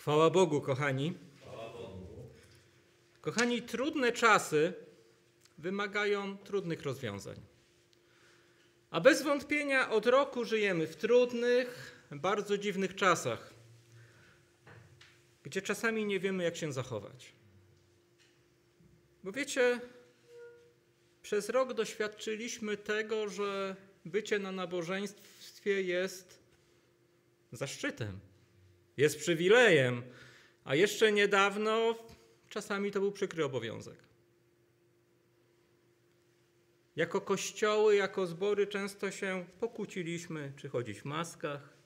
Chwała Bogu, kochani. Kochani, trudne czasy wymagają trudnych rozwiązań. A bez wątpienia od roku żyjemy w trudnych, bardzo dziwnych czasach, gdzie czasami nie wiemy, jak się zachować. Bo wiecie, przez rok doświadczyliśmy tego, że bycie na nabożeństwie jest zaszczytem, jest przywilejem, a jeszcze niedawno czasami to był przykry obowiązek. Jako kościoły, jako zbory często się pokłóciliśmy, czy chodzić w maskach,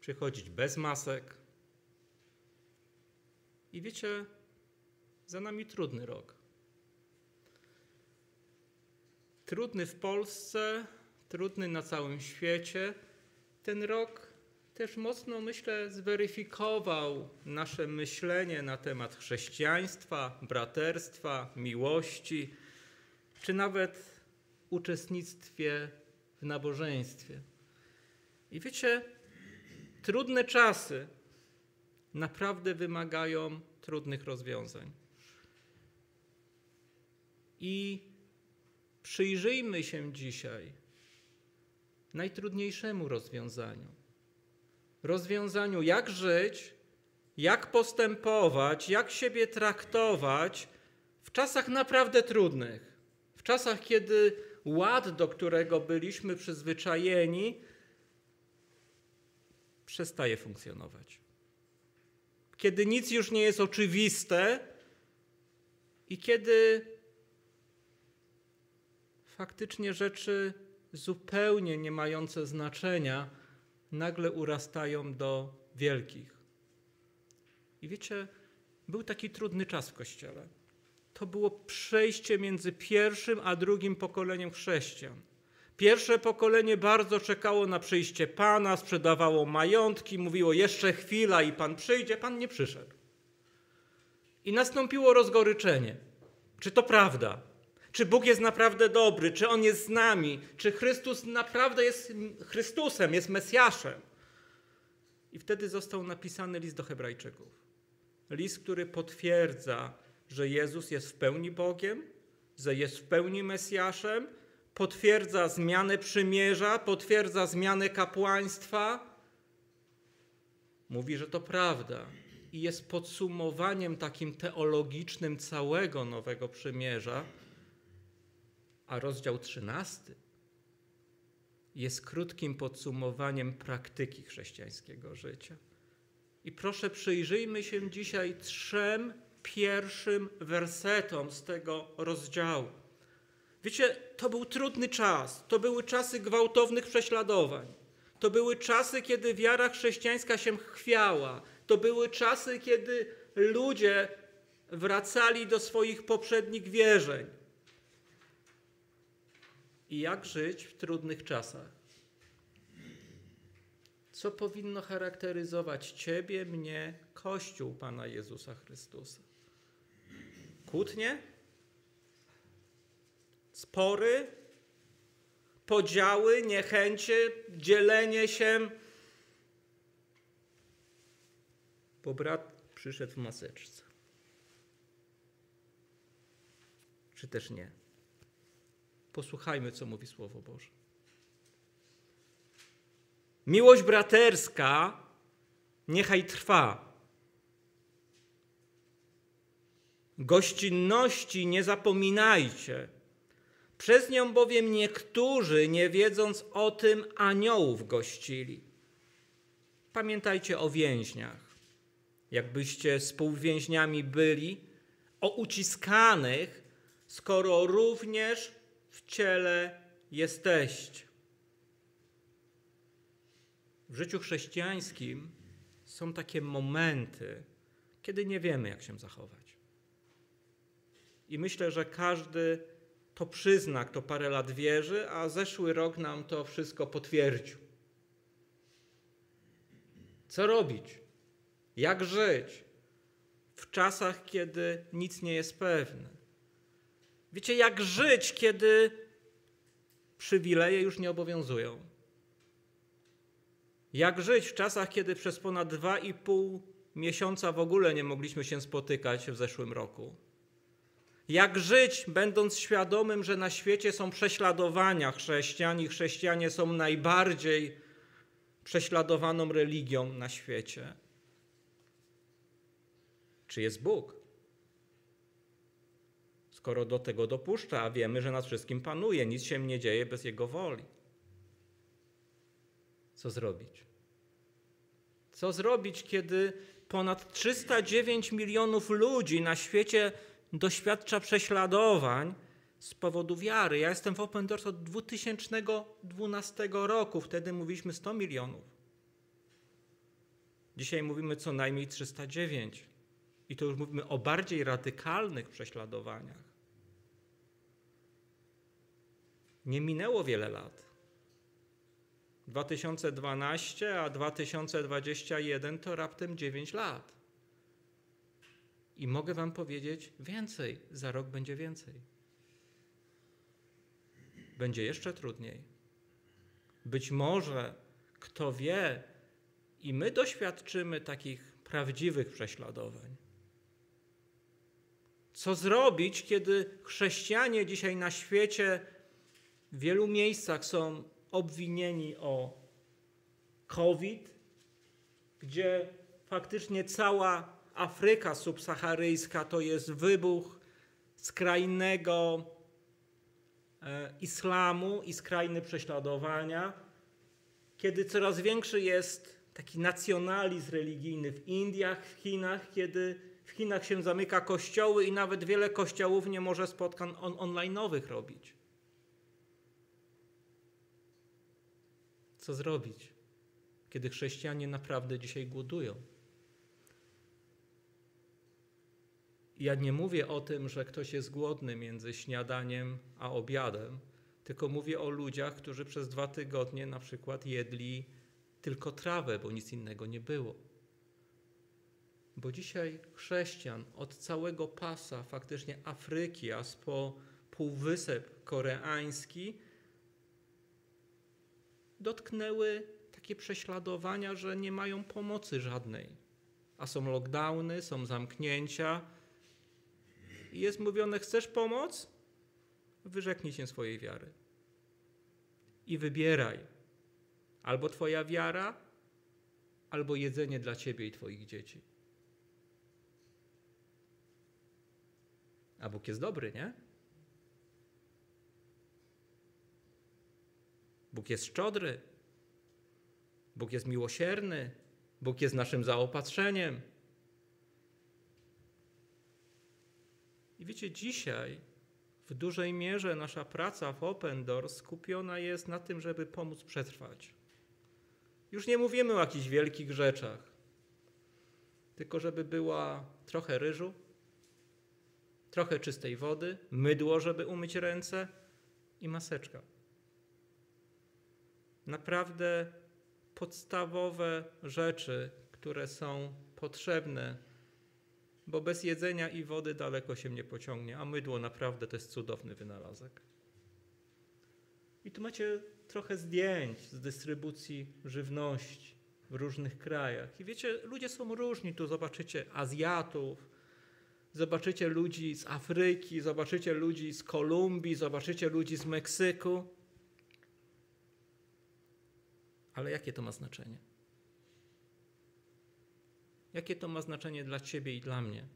czy chodzić bez masek. I wiecie, za nami trudny rok. Trudny w Polsce, trudny na całym świecie. Ten rok też mocno, myślę, zweryfikował nasze myślenie na temat chrześcijaństwa, braterstwa, miłości, czy nawet uczestnictwie w nabożeństwie. I wiecie, trudne czasy naprawdę wymagają trudnych rozwiązań. I przyjrzyjmy się dzisiaj najtrudniejszemu rozwiązaniu. Rozwiązaniu, jak żyć, jak postępować, jak siebie traktować w czasach naprawdę trudnych. W czasach, kiedy ład, do którego byliśmy przyzwyczajeni, przestaje funkcjonować. Kiedy nic już nie jest oczywiste i kiedy faktycznie rzeczy zupełnie nie mające znaczenia nagle urastają do wielkich. I wiecie, był taki trudny czas w kościele. To było przejście między pierwszym a drugim pokoleniem chrześcijan. Pierwsze pokolenie bardzo czekało na przyjście Pana, sprzedawało majątki, mówiło jeszcze chwila i Pan przyjdzie. Pan nie przyszedł. I nastąpiło rozgoryczenie. Czy to prawda? Czy Bóg jest naprawdę dobry? Czy On jest z nami? Czy Chrystus naprawdę jest Chrystusem, jest Mesjaszem? I wtedy został napisany list do Hebrajczyków. List, który potwierdza, że Jezus jest w pełni Bogiem, że jest w pełni Mesjaszem, potwierdza zmianę przymierza, potwierdza zmianę kapłaństwa. Mówi, że to prawda i jest podsumowaniem takim teologicznym całego Nowego Przymierza a rozdział 13 jest krótkim podsumowaniem praktyki chrześcijańskiego życia. I proszę, przyjrzyjmy się dzisiaj trzem pierwszym wersetom z tego rozdziału. Wiecie, to był trudny czas. To były czasy gwałtownych prześladowań. To były czasy, kiedy wiara chrześcijańska się chwiała. To były czasy, kiedy ludzie wracali do swoich poprzednich wierzeń i jak żyć w trudnych czasach. Co powinno charakteryzować Ciebie, mnie, Kościół Pana Jezusa Chrystusa? Kłótnie? Spory? Podziały, niechęcie, dzielenie się? Bo brat przyszedł w maseczce. Czy też nie? Posłuchajmy, co mówi Słowo Boże. Miłość braterska niechaj trwa. Gościnności nie zapominajcie. Przez nią bowiem niektórzy, nie wiedząc o tym, aniołów gościli. Pamiętajcie o więźniach. Jakbyście współwięźniami byli, o uciskanych, skoro również w ciele jesteście. W życiu chrześcijańskim są takie momenty, kiedy nie wiemy, jak się zachować. I myślę, że każdy to przyzna, kto parę lat wierzy, a zeszły rok nam to wszystko potwierdził. Co robić? Jak żyć w czasach, kiedy nic nie jest pewne? Wiecie, jak żyć, kiedy przywileje już nie obowiązują? Jak żyć w czasach, kiedy przez ponad dwa i pół miesiąca w ogóle nie mogliśmy się spotykać w zeszłym roku? Jak żyć, będąc świadomym, że na świecie są prześladowania chrześcijan i chrześcijanie są najbardziej prześladowaną religią na świecie? Czy jest Bóg? Skoro do tego dopuszcza, a wiemy, że nad wszystkim panuje, nic się nie dzieje bez Jego woli. Co zrobić? Co zrobić, kiedy ponad 309 milionów ludzi na świecie doświadcza prześladowań z powodu wiary? Ja jestem w Open Doors od 2012 roku, wtedy mówiliśmy 100 milionów. Dzisiaj mówimy co najmniej 309. I to już mówimy o bardziej radykalnych prześladowaniach. Nie minęło wiele lat. 2012, a 2021 to raptem 9 lat. I mogę Wam powiedzieć więcej, za rok będzie więcej. Będzie jeszcze trudniej. Być może, kto wie, i my doświadczymy takich prawdziwych prześladowań. Co zrobić, kiedy chrześcijanie dzisiaj na świecie w wielu miejscach są obwinieni o COVID, gdzie faktycznie cała Afryka subsaharyjska to jest wybuch skrajnego e, islamu i skrajne prześladowania, kiedy coraz większy jest taki nacjonalizm religijny w Indiach, w Chinach, kiedy w Chinach się zamyka kościoły i nawet wiele kościołów nie może spotkań on online'owych robić. Co zrobić, kiedy chrześcijanie naprawdę dzisiaj głodują? Ja nie mówię o tym, że ktoś jest głodny między śniadaniem a obiadem, tylko mówię o ludziach, którzy przez dwa tygodnie na przykład jedli tylko trawę, bo nic innego nie było. Bo dzisiaj chrześcijan od całego pasa, faktycznie Afryki, aż po Półwysep Koreański, dotknęły takie prześladowania, że nie mają pomocy żadnej. A są lockdowny, są zamknięcia. I jest mówione: Chcesz pomoc? Wyrzeknij się swojej wiary. I wybieraj albo Twoja wiara, albo jedzenie dla Ciebie i Twoich dzieci. A Bóg jest dobry, nie? Bóg jest szczodry. Bóg jest miłosierny. Bóg jest naszym zaopatrzeniem. I wiecie, dzisiaj w dużej mierze nasza praca w Open Doors skupiona jest na tym, żeby pomóc przetrwać. Już nie mówimy o jakichś wielkich rzeczach, tylko żeby była trochę ryżu, trochę czystej wody, mydło, żeby umyć ręce i maseczka. Naprawdę podstawowe rzeczy, które są potrzebne, bo bez jedzenia i wody daleko się nie pociągnie, a mydło naprawdę to jest cudowny wynalazek. I tu macie trochę zdjęć z dystrybucji żywności w różnych krajach. I wiecie, ludzie są różni. Tu zobaczycie Azjatów, zobaczycie ludzi z Afryki, zobaczycie ludzi z Kolumbii, zobaczycie ludzi z Meksyku. Ale jakie to ma znaczenie? Jakie to ma znaczenie dla Ciebie i dla mnie?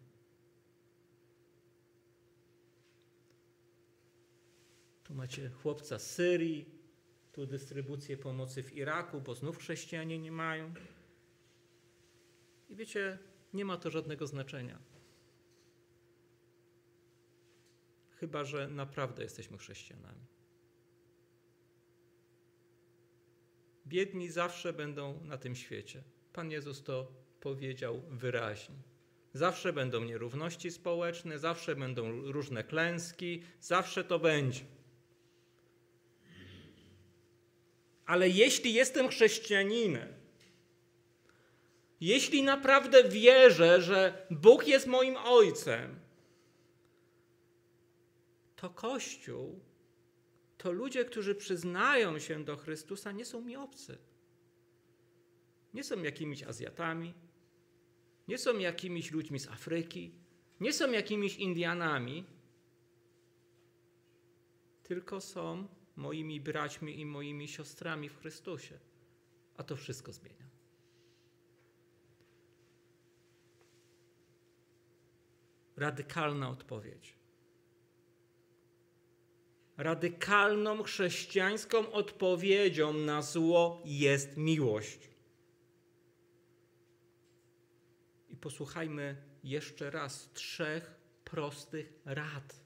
Tu macie chłopca z Syrii, tu dystrybucję pomocy w Iraku, bo znów chrześcijanie nie mają. I wiecie, nie ma to żadnego znaczenia. Chyba, że naprawdę jesteśmy chrześcijanami. Biedni zawsze będą na tym świecie. Pan Jezus to powiedział wyraźnie. Zawsze będą nierówności społeczne, zawsze będą różne klęski, zawsze to będzie. Ale jeśli jestem chrześcijaninem, jeśli naprawdę wierzę, że Bóg jest moim ojcem, to Kościół, to ludzie, którzy przyznają się do Chrystusa, nie są mi obcy. Nie są jakimiś Azjatami, nie są jakimiś ludźmi z Afryki, nie są jakimiś Indianami, tylko są moimi braćmi i moimi siostrami w Chrystusie. A to wszystko zmienia. Radykalna odpowiedź. Radykalną chrześcijańską odpowiedzią na zło jest miłość. I posłuchajmy jeszcze raz trzech prostych rad,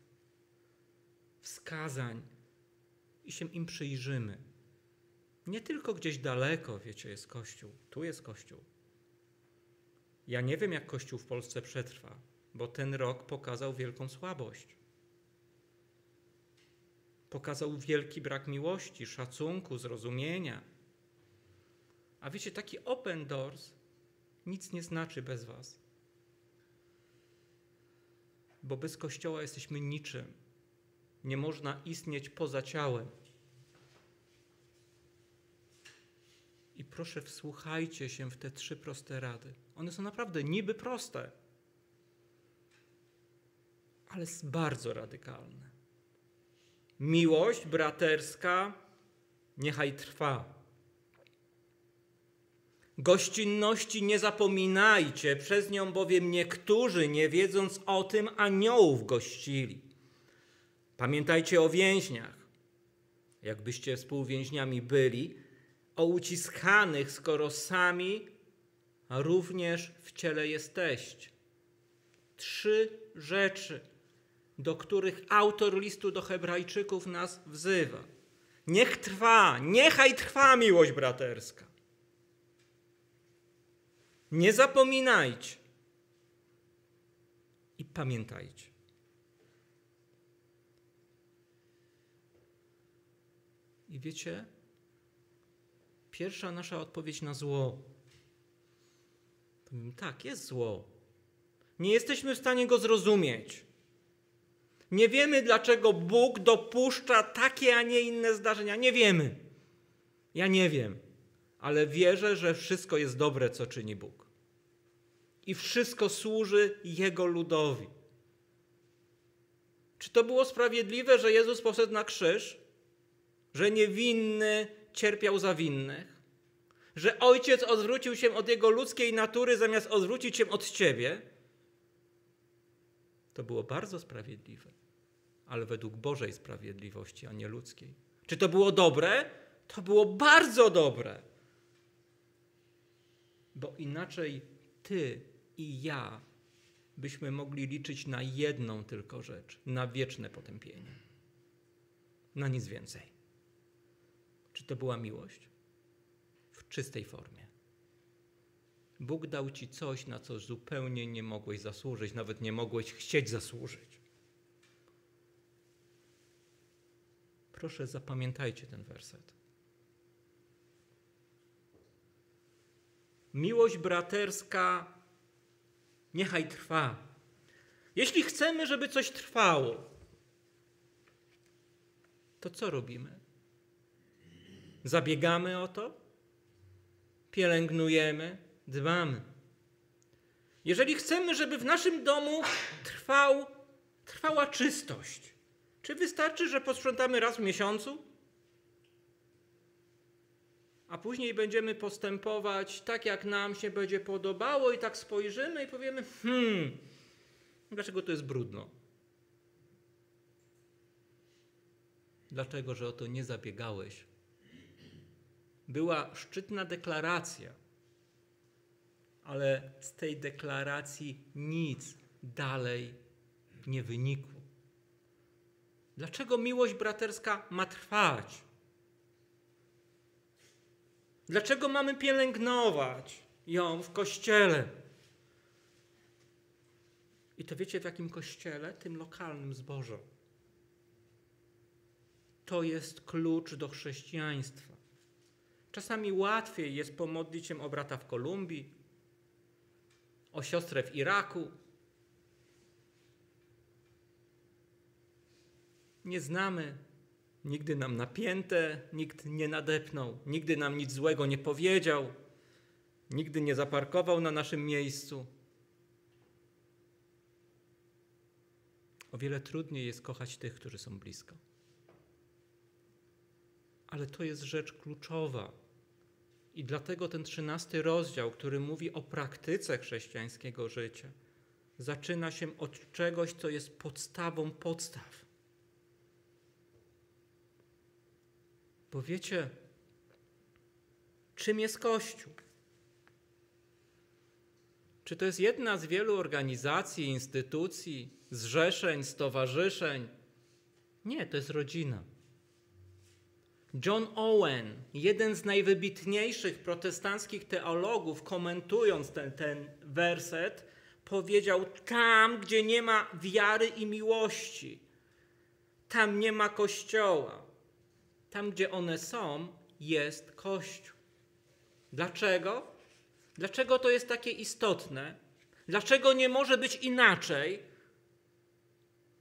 wskazań i się im przyjrzymy. Nie tylko gdzieś daleko, wiecie, jest Kościół. Tu jest Kościół. Ja nie wiem, jak Kościół w Polsce przetrwa, bo ten rok pokazał wielką słabość. Pokazał wielki brak miłości, szacunku, zrozumienia. A wiecie, taki open doors nic nie znaczy bez Was. Bo bez Kościoła jesteśmy niczym. Nie można istnieć poza ciałem. I proszę, wsłuchajcie się w te trzy proste rady. One są naprawdę niby proste, ale bardzo radykalne. Miłość braterska niechaj trwa. Gościnności nie zapominajcie, przez nią bowiem niektórzy, nie wiedząc o tym, aniołów gościli. Pamiętajcie o więźniach, jakbyście współwięźniami byli, o uciskanych, skoro sami również w ciele jesteście. Trzy rzeczy, do których autor listu do Hebrajczyków nas wzywa. Niech trwa, niechaj trwa miłość braterska. Nie zapominajcie i pamiętajcie. I wiecie, pierwsza nasza odpowiedź na zło. Tak, jest zło. Nie jesteśmy w stanie go zrozumieć. Nie wiemy, dlaczego Bóg dopuszcza takie, a nie inne zdarzenia. Nie wiemy. Ja nie wiem, ale wierzę, że wszystko jest dobre, co czyni Bóg. I wszystko służy Jego ludowi. Czy to było sprawiedliwe, że Jezus poszedł na krzyż? Że niewinny cierpiał za winnych? Że ojciec odwrócił się od jego ludzkiej natury, zamiast odwrócić się od ciebie? To było bardzo sprawiedliwe, ale według Bożej sprawiedliwości, a nie ludzkiej. Czy to było dobre? To było bardzo dobre. Bo inaczej ty i ja byśmy mogli liczyć na jedną tylko rzecz na wieczne potępienie. Na nic więcej. Czy to była miłość? W czystej formie. Bóg dał ci coś, na co zupełnie nie mogłeś zasłużyć, nawet nie mogłeś chcieć zasłużyć. Proszę, zapamiętajcie ten werset. Miłość braterska niechaj trwa. Jeśli chcemy, żeby coś trwało, to co robimy? Zabiegamy o to? Pielęgnujemy? Dbamy. Jeżeli chcemy, żeby w naszym domu trwał, trwała czystość, czy wystarczy, że posprzątamy raz w miesiącu? A później będziemy postępować tak, jak nam się będzie podobało, i tak spojrzymy i powiemy: Hmm, dlaczego to jest brudno? Dlatego, że o to nie zabiegałeś była szczytna deklaracja, ale z tej deklaracji nic dalej nie wynikło. Dlaczego miłość braterska ma trwać? Dlaczego mamy pielęgnować ją w kościele? I to wiecie w jakim kościele? Tym lokalnym zbożu. To jest klucz do chrześcijaństwa. Czasami łatwiej jest pomodlić się o brata w Kolumbii, o siostrę w Iraku. Nie znamy, nigdy nam napięte, nikt nie nadepnął, nigdy nam nic złego nie powiedział. nigdy nie zaparkował na naszym miejscu. O wiele trudniej jest kochać tych, którzy są blisko. Ale to jest rzecz kluczowa. I dlatego ten trzynasty rozdział, który mówi o praktyce chrześcijańskiego życia, zaczyna się od czegoś, co jest podstawą podstaw. Bo wiecie, czym jest Kościół? Czy to jest jedna z wielu organizacji, instytucji, zrzeszeń, stowarzyszeń? Nie, to jest rodzina. John Owen, jeden z najwybitniejszych protestanckich teologów, komentując ten, ten werset, powiedział: Tam, gdzie nie ma wiary i miłości, tam nie ma kościoła. Tam, gdzie one są, jest kościół. Dlaczego? Dlaczego to jest takie istotne? Dlaczego nie może być inaczej?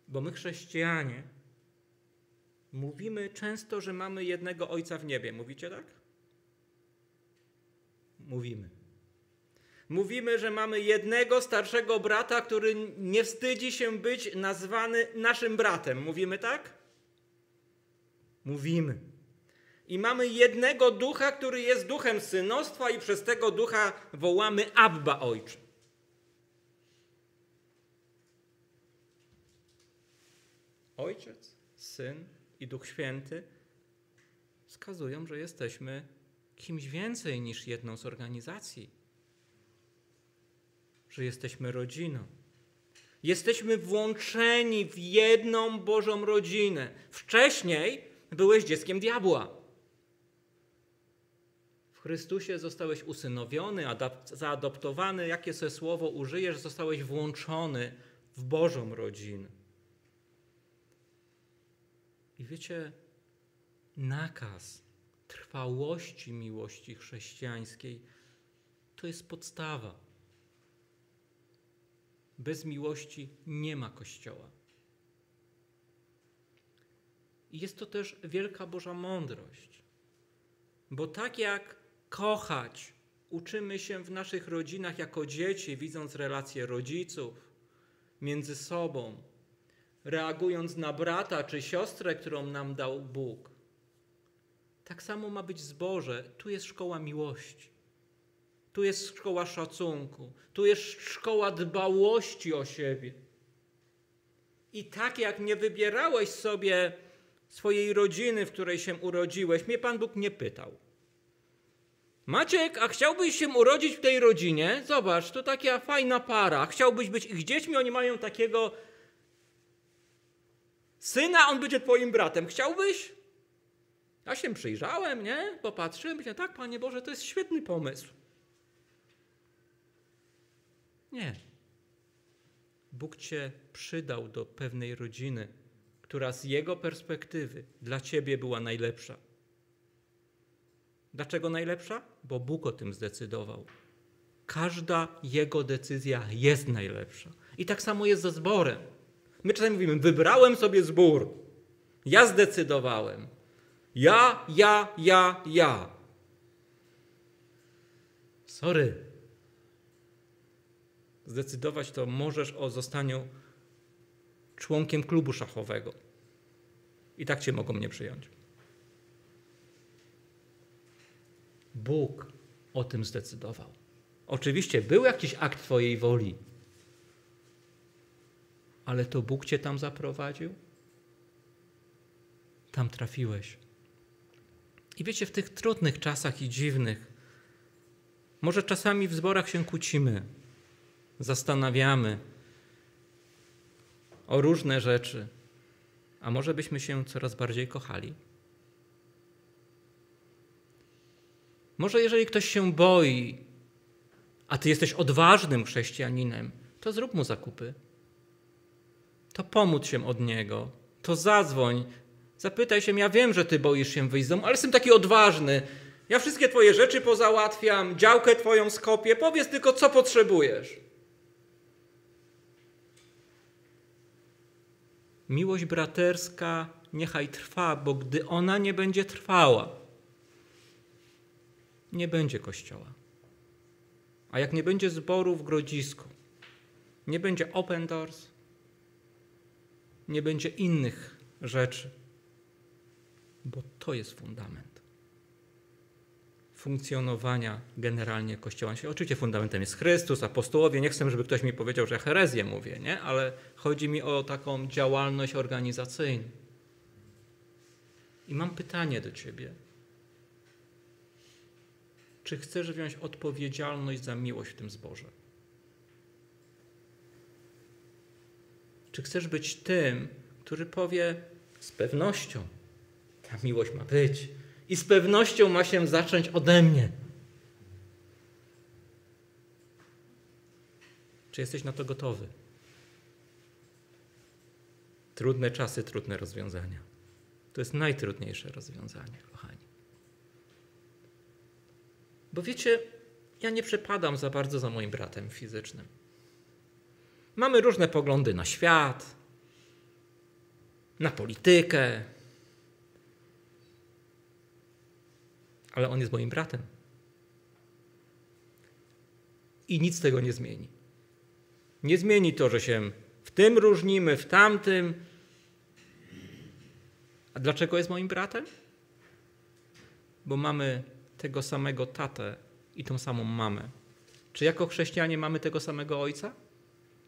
Bo my, chrześcijanie, mówimy często, że mamy jednego Ojca w niebie. Mówicie tak? Mówimy. Mówimy, że mamy jednego starszego brata, który nie wstydzi się być nazwany naszym bratem. Mówimy tak? Mówimy. I mamy jednego ducha, który jest duchem synostwa, i przez tego ducha wołamy Abba Ojcze. Ojciec, syn i Duch Święty wskazują, że jesteśmy kimś więcej niż jedną z organizacji że jesteśmy rodziną. Jesteśmy włączeni w jedną Bożą rodzinę. Wcześniej byłeś dzieckiem diabła. W Chrystusie zostałeś usynowiony, zaadoptowany, jakie sobie słowo użyjesz, zostałeś włączony w Bożą rodzinę. I wiecie, nakaz trwałości miłości chrześcijańskiej to jest podstawa. Bez miłości nie ma Kościoła. I jest to też wielka Boża mądrość, bo tak jak kochać uczymy się w naszych rodzinach jako dzieci, widząc relacje rodziców między sobą, reagując na brata czy siostrę, którą nam dał Bóg. Tak samo ma być w zborze. Tu jest szkoła miłości. Tu jest szkoła szacunku, tu jest szkoła dbałości o siebie. I tak jak nie wybierałeś sobie swojej rodziny, w której się urodziłeś, mnie Pan Bóg nie pytał. Maciek, a chciałbyś się urodzić w tej rodzinie? Zobacz, to taka fajna para. Chciałbyś być ich dziećmi, oni mają takiego syna, on będzie twoim bratem. Chciałbyś? Ja się przyjrzałem, nie? Popatrzyłem, myślałem, tak, Panie Boże, to jest świetny pomysł. Nie. Bóg cię przydał do pewnej rodziny, która z jego perspektywy dla ciebie była najlepsza. Dlaczego najlepsza? Bo Bóg o tym zdecydował. Każda jego decyzja jest najlepsza. I tak samo jest ze zborem. My czasami mówimy: Wybrałem sobie zbór. Ja zdecydowałem. Ja, ja, ja, ja. Sorry, zdecydować, to możesz o zostaniu członkiem klubu szachowego. I tak cię mogą nie przyjąć. Bóg o tym zdecydował. Oczywiście był jakiś akt Twojej woli, ale to Bóg Cię tam zaprowadził. Tam trafiłeś. I wiecie, w tych trudnych czasach i dziwnych, może czasami w zborach się kłócimy, zastanawiamy o różne rzeczy, a może byśmy się coraz bardziej kochali? Może jeżeli ktoś się boi, a ty jesteś odważnym chrześcijaninem, to zrób mu zakupy. To pomóc się od niego. To zadzwoń. Zapytaj się, ja wiem, że ty boisz się wyjść z domu, ale jestem taki odważny. Ja wszystkie twoje rzeczy pozałatwiam, działkę twoją skopię. Powiedz tylko, co potrzebujesz. Miłość braterska niechaj trwa, bo gdy ona nie będzie trwała, nie będzie Kościoła. A jak nie będzie zboru w grodzisku, nie będzie open doors, nie będzie innych rzeczy, bo to jest fundament funkcjonowania generalnie Kościoła. Oczywiście fundamentem jest Chrystus, apostołowie. Nie chcę, żeby ktoś mi powiedział, że herezję mówię, nie? ale chodzi mi o taką działalność organizacyjną. I mam pytanie do Ciebie. Czy chcesz wziąć odpowiedzialność za miłość w tym zborze? Czy chcesz być tym, który powie z pewnością, ta miłość ma być i z pewnością ma się zacząć ode mnie? Czy jesteś na to gotowy? Trudne czasy, trudne rozwiązania. To jest najtrudniejsze rozwiązanie, kochani. Bo wiecie, ja nie przepadam za bardzo za moim bratem fizycznym. Mamy różne poglądy na świat, na politykę, ale on jest moim bratem. I nic tego nie zmieni. Nie zmieni to, że się w tym różnimy, w tamtym. A dlaczego jest moim bratem? Bo mamy tego samego tatę i tą samą mamę. Czy jako chrześcijanie mamy tego samego ojca?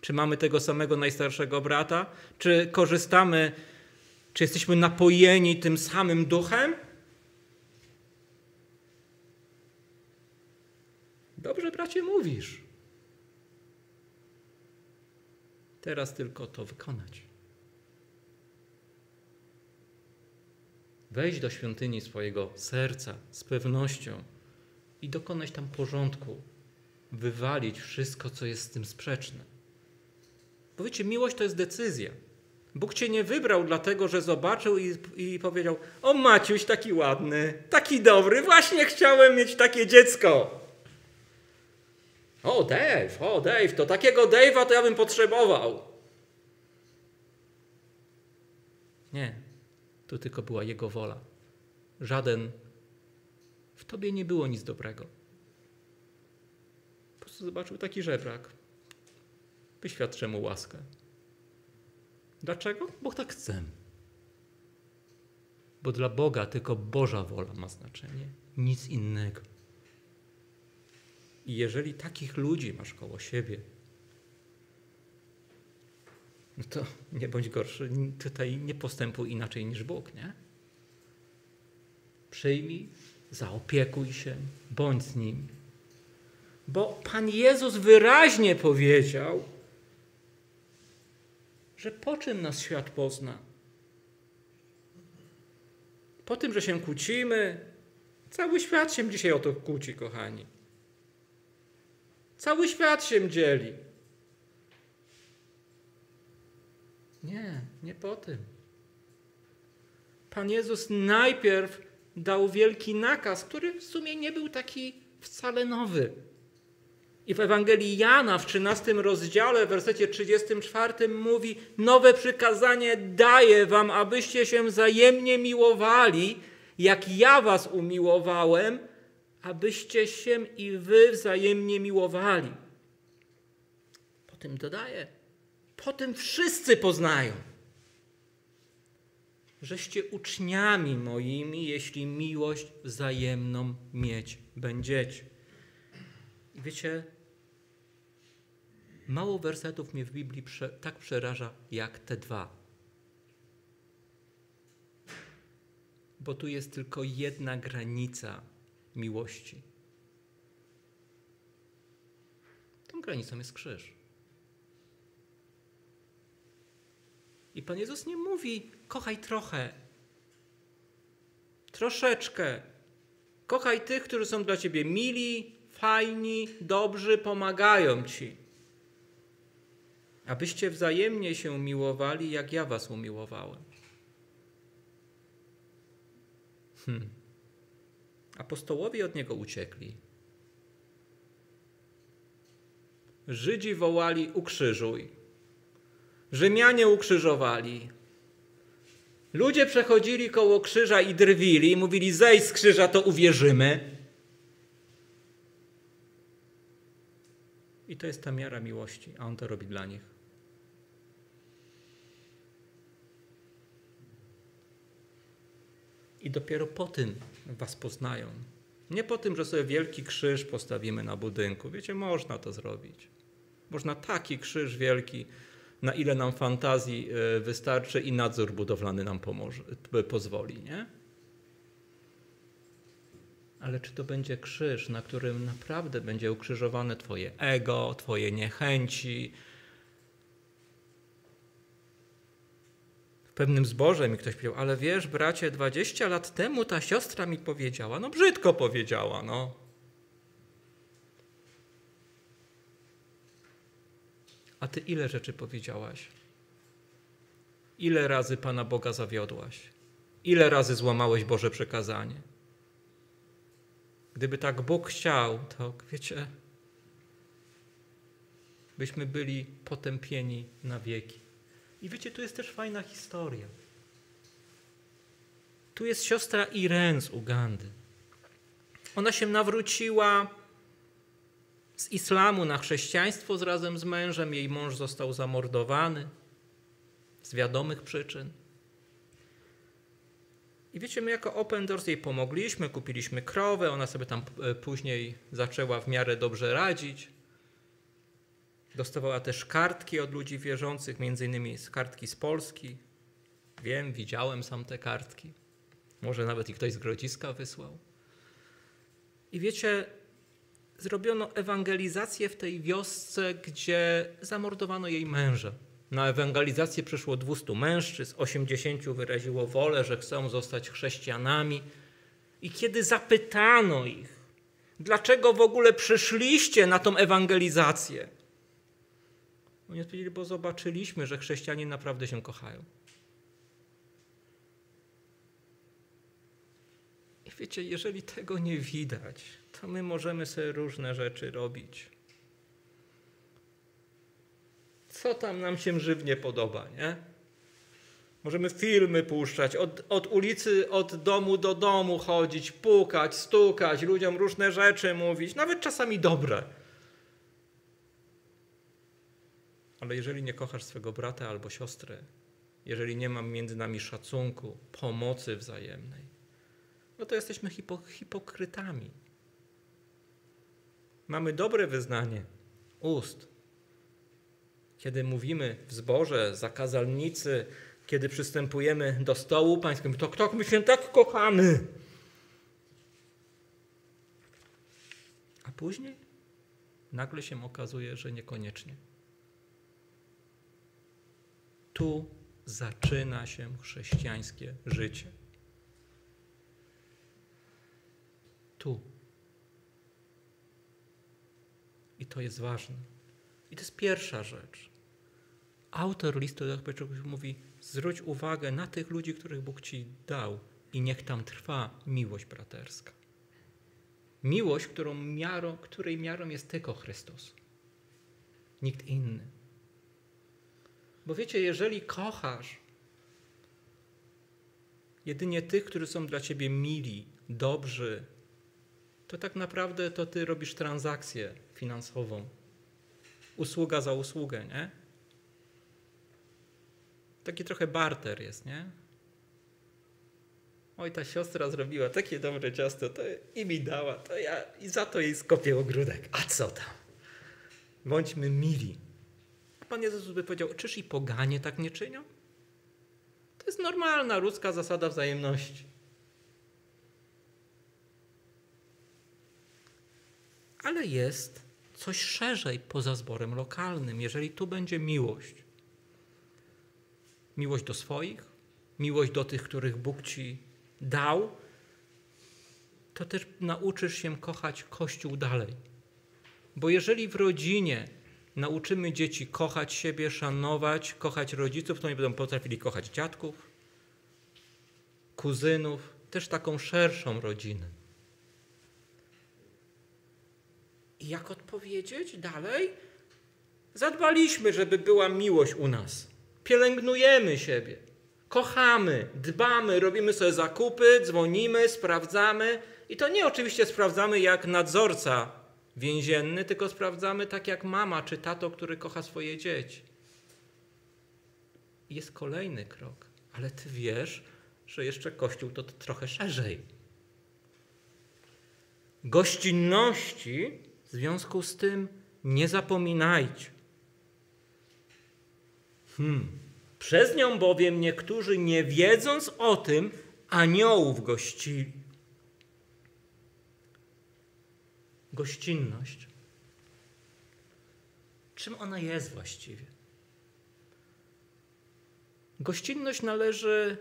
Czy mamy tego samego najstarszego brata? Czy korzystamy, czy jesteśmy napojeni tym samym duchem? Dobrze, bracie, mówisz. Teraz tylko to wykonać. Wejść do świątyni swojego serca z pewnością i dokonać tam porządku, wywalić wszystko, co jest z tym sprzeczne. Bo miłość to jest decyzja. Bóg cię nie wybrał dlatego, że zobaczył i, i powiedział: O, Maciuś, taki ładny, taki dobry, właśnie chciałem mieć takie dziecko. O, Dave, o, Dave, to takiego Dave'a to ja bym potrzebował. Nie, to tylko była Jego wola. Żaden, w Tobie nie było nic dobrego. Po prostu zobaczył taki żebrak. Wyświadczę mu łaskę. Dlaczego? Bo tak chcę. Bo dla Boga tylko Boża wola ma znaczenie, nic innego. I jeżeli takich ludzi masz koło siebie, no to nie bądź gorszy, tutaj nie postępuj inaczej niż Bóg, nie? Przyjmij, zaopiekuj się, bądź z nim. Bo Pan Jezus wyraźnie powiedział, że po czym nas świat pozna? Po tym, że się kłócimy, cały świat się dzisiaj o to kłóci, kochani. Cały świat się dzieli. Nie, nie po tym. Pan Jezus najpierw dał wielki nakaz, który w sumie nie był taki wcale nowy. I w Ewangelii Jana w 13 rozdziale, w wersecie 34 mówi: Nowe przykazanie daję wam, abyście się wzajemnie miłowali, jak ja was umiłowałem, abyście się i wy wzajemnie miłowali. Potem dodaje: Potem wszyscy poznają, żeście uczniami moimi, jeśli miłość wzajemną mieć będziecie. Wiecie, mało wersetów mnie w Biblii prze, tak przeraża jak te dwa. Bo tu jest tylko jedna granica miłości. Tą granicą jest krzyż. I Pan Jezus nie mówi, kochaj trochę, troszeczkę. Kochaj tych, którzy są dla ciebie mili, fajni, dobrzy, pomagają ci. Abyście wzajemnie się miłowali, jak ja was umiłowałem. Hmm. Apostołowie od niego uciekli. Żydzi wołali: Ukrzyżuj. Rzymianie ukrzyżowali. Ludzie przechodzili koło krzyża i drwili, mówili: Zejdź z krzyża, to uwierzymy. I to jest ta miara miłości, a On to robi dla nich. I dopiero po tym was poznają. Nie po tym, że sobie wielki krzyż postawimy na budynku. Wiecie, można to zrobić. Można taki krzyż wielki, na ile nam fantazji e, wystarczy i nadzór budowlany nam pomoże, pozwoli, nie? Ale czy to będzie krzyż, na którym naprawdę będzie ukrzyżowane Twoje ego, Twoje niechęci? W pewnym zborze mi ktoś powiedział, ale wiesz, bracie, 20 lat temu ta siostra mi powiedziała, no brzydko powiedziała, no. A ty ile rzeczy powiedziałaś? Ile razy Pana Boga zawiodłaś? Ile razy złamałeś Boże przekazanie? Gdyby tak Bóg chciał, to wiecie, byśmy byli potępieni na wieki. I wiecie, tu jest też fajna historia. Tu jest siostra Iren z Ugandy. Ona się nawróciła z islamu na chrześcijaństwo z razem z mężem. Jej mąż został zamordowany z wiadomych przyczyn. I wiecie, my jako Open Doors jej pomogliśmy, kupiliśmy krowę, ona sobie tam e, później zaczęła w miarę dobrze radzić. Dostawała też kartki od ludzi wierzących, między innymi kartki z Polski. Wiem, widziałem sam te kartki. Może nawet i ktoś z Grodziska wysłał. I wiecie, zrobiono ewangelizację w tej wiosce, gdzie zamordowano jej męża. Na ewangelizację przyszło 200 mężczyzn, 80 wyraziło wolę, że chcą zostać chrześcijanami. I kiedy zapytano ich, dlaczego w ogóle przyszliście na tą ewangelizację, oni odpowiedzieli, bo zobaczyliśmy, że chrześcijanie naprawdę się kochają. I wiecie, jeżeli tego nie widać, to my możemy sobie różne rzeczy robić. Co tam nam się żywnie podoba, nie? Możemy filmy puszczać, od, od ulicy, od domu do domu chodzić, pukać, stukać, ludziom różne rzeczy mówić, nawet czasami dobre. Ale jeżeli nie kochasz swego brata albo siostry, jeżeli nie ma między nami szacunku, pomocy wzajemnej, no to jesteśmy hipo, hipokrytami. Mamy dobre wyznanie ust. Kiedy mówimy w zborze, zakazalnicy, kiedy przystępujemy do stołu pańskiego, to kto my się tak kochamy? A później nagle się okazuje, że niekoniecznie. Tu zaczyna się chrześcijańskie życie. Tu. I to jest ważne. I to jest pierwsza rzecz. Autor listu do Hebrajczyków mówi: zwróć uwagę na tych ludzi, których Bóg ci dał, i niech tam trwa miłość braterska. Miłość, którą miarą, której miarą jest tylko Chrystus. Nikt inny. Bo wiecie, jeżeli kochasz jedynie tych, którzy są dla ciebie mili, dobrzy, to tak naprawdę to ty robisz transakcję finansową. Usługa za usługę, nie? Taki trochę barter jest, nie? Oj, ta siostra zrobiła takie dobre ciasto, to i mi dała, to ja i za to jej skopię ogródek. A co tam? Bądźmy mili. Pan Jezus by powiedział, czyż i poganie tak nie czynią? To jest normalna ludzka zasada wzajemności. Ale jest coś szerzej poza zborem lokalnym, jeżeli tu będzie miłość. Miłość do swoich, miłość do tych, których Bóg ci dał, to też nauczysz się kochać Kościół dalej. Bo jeżeli w rodzinie nauczymy dzieci kochać siebie, szanować, kochać rodziców, to oni będą potrafili kochać dziadków, kuzynów, też taką szerszą rodzinę. I jak odpowiedzieć dalej? Zadbaliśmy, żeby była miłość u nas. Pielęgnujemy siebie. Kochamy, dbamy, robimy sobie zakupy, dzwonimy, sprawdzamy. I to nie oczywiście sprawdzamy jak nadzorca więzienny, tylko sprawdzamy tak jak mama czy tato, który kocha swoje dzieci. Jest kolejny krok, ale ty wiesz, że jeszcze Kościół to trochę szerzej. Gościnności w związku z tym nie zapominajcie. Hmm. Przez nią bowiem niektórzy, nie wiedząc o tym, aniołów gościli. Gościnność. Czym ona jest właściwie? Gościnność należy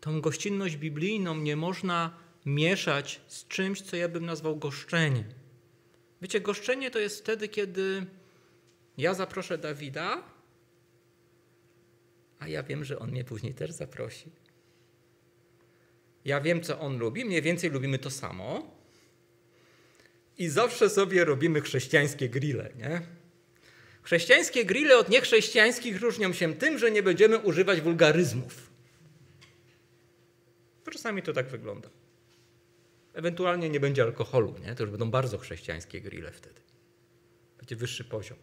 Tą gościnność biblijną nie można mieszać z czymś, co ja bym nazwał goszczeniem. Wiecie, goszczenie to jest wtedy, kiedy ja zaproszę Dawida, a ja wiem, że on mnie później też zaprosi. Ja wiem, co on lubi, mniej więcej lubimy to samo. I zawsze sobie robimy chrześcijańskie grille, nie? Chrześcijańskie grille od niechrześcijańskich różnią się tym, że nie będziemy używać wulgaryzmów. Czasami to tak wygląda. Ewentualnie nie będzie alkoholu, nie? to już będą bardzo chrześcijańskie grille wtedy. Będzie wyższy poziom.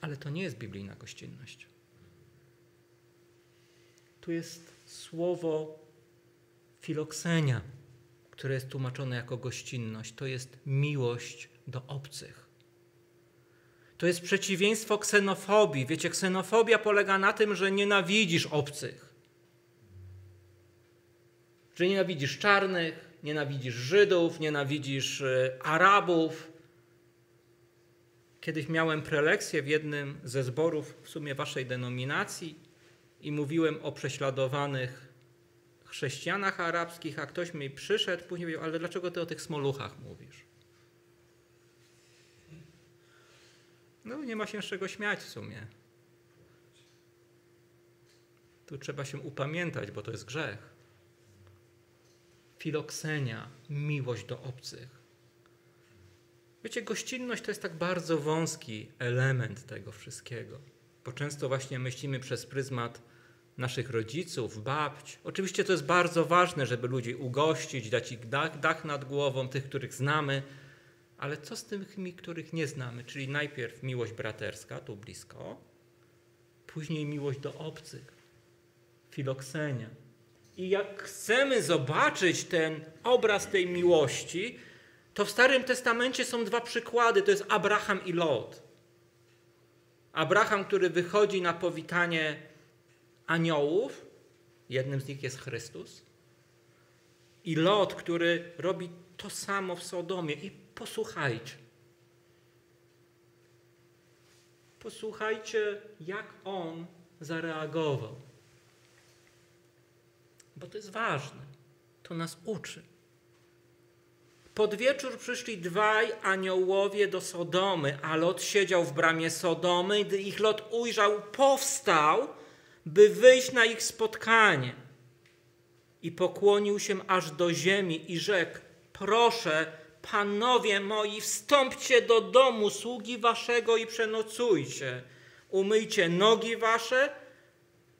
Ale to nie jest biblijna gościnność. Tu jest słowo filoksenia, które jest tłumaczone jako gościnność. To jest miłość do obcych. To jest przeciwieństwo ksenofobii. Wiecie, ksenofobia polega na tym, że nienawidzisz obcych. Że nienawidzisz czarnych, nienawidzisz Żydów, nienawidzisz e, Arabów. Kiedyś miałem prelekcję w jednym ze zborów, w sumie waszej denominacji, i mówiłem o prześladowanych chrześcijanach arabskich, a ktoś mi przyszedł, później powiedział, ale dlaczego ty o tych smoluchach mówisz? No nie ma się z czego śmiać w sumie. Tu trzeba się upamiętać, bo to jest grzech. Filoksenia, miłość do obcych. Wiecie, gościnność to jest tak bardzo wąski element tego wszystkiego, bo często właśnie myślimy przez pryzmat naszych rodziców, babć. Oczywiście to jest bardzo ważne, żeby ludzi ugościć, dać ich dach, dach nad głową, tych, których znamy, ale co z tymi, których nie znamy? Czyli najpierw miłość braterska, tu blisko, później miłość do obcych, filoksenia. I jak chcemy zobaczyć ten obraz tej miłości, to w Starym Testamencie są dwa przykłady. To jest Abraham i Lot. Abraham, który wychodzi na powitanie aniołów, jednym z nich jest Chrystus, i Lot, który robi to samo w Sodomie. I posłuchajcie. Posłuchajcie, jak on zareagował. Bo to jest ważne. To nas uczy. Pod wieczór przyszli dwaj aniołowie do Sodomy, a Lot siedział w bramie Sodomy. Gdy ich Lot ujrzał, powstał, by wyjść na ich spotkanie. I pokłonił się aż do ziemi i rzekł: Proszę, panowie moi, wstąpcie do domu sługi waszego i przenocujcie. Umyjcie nogi wasze,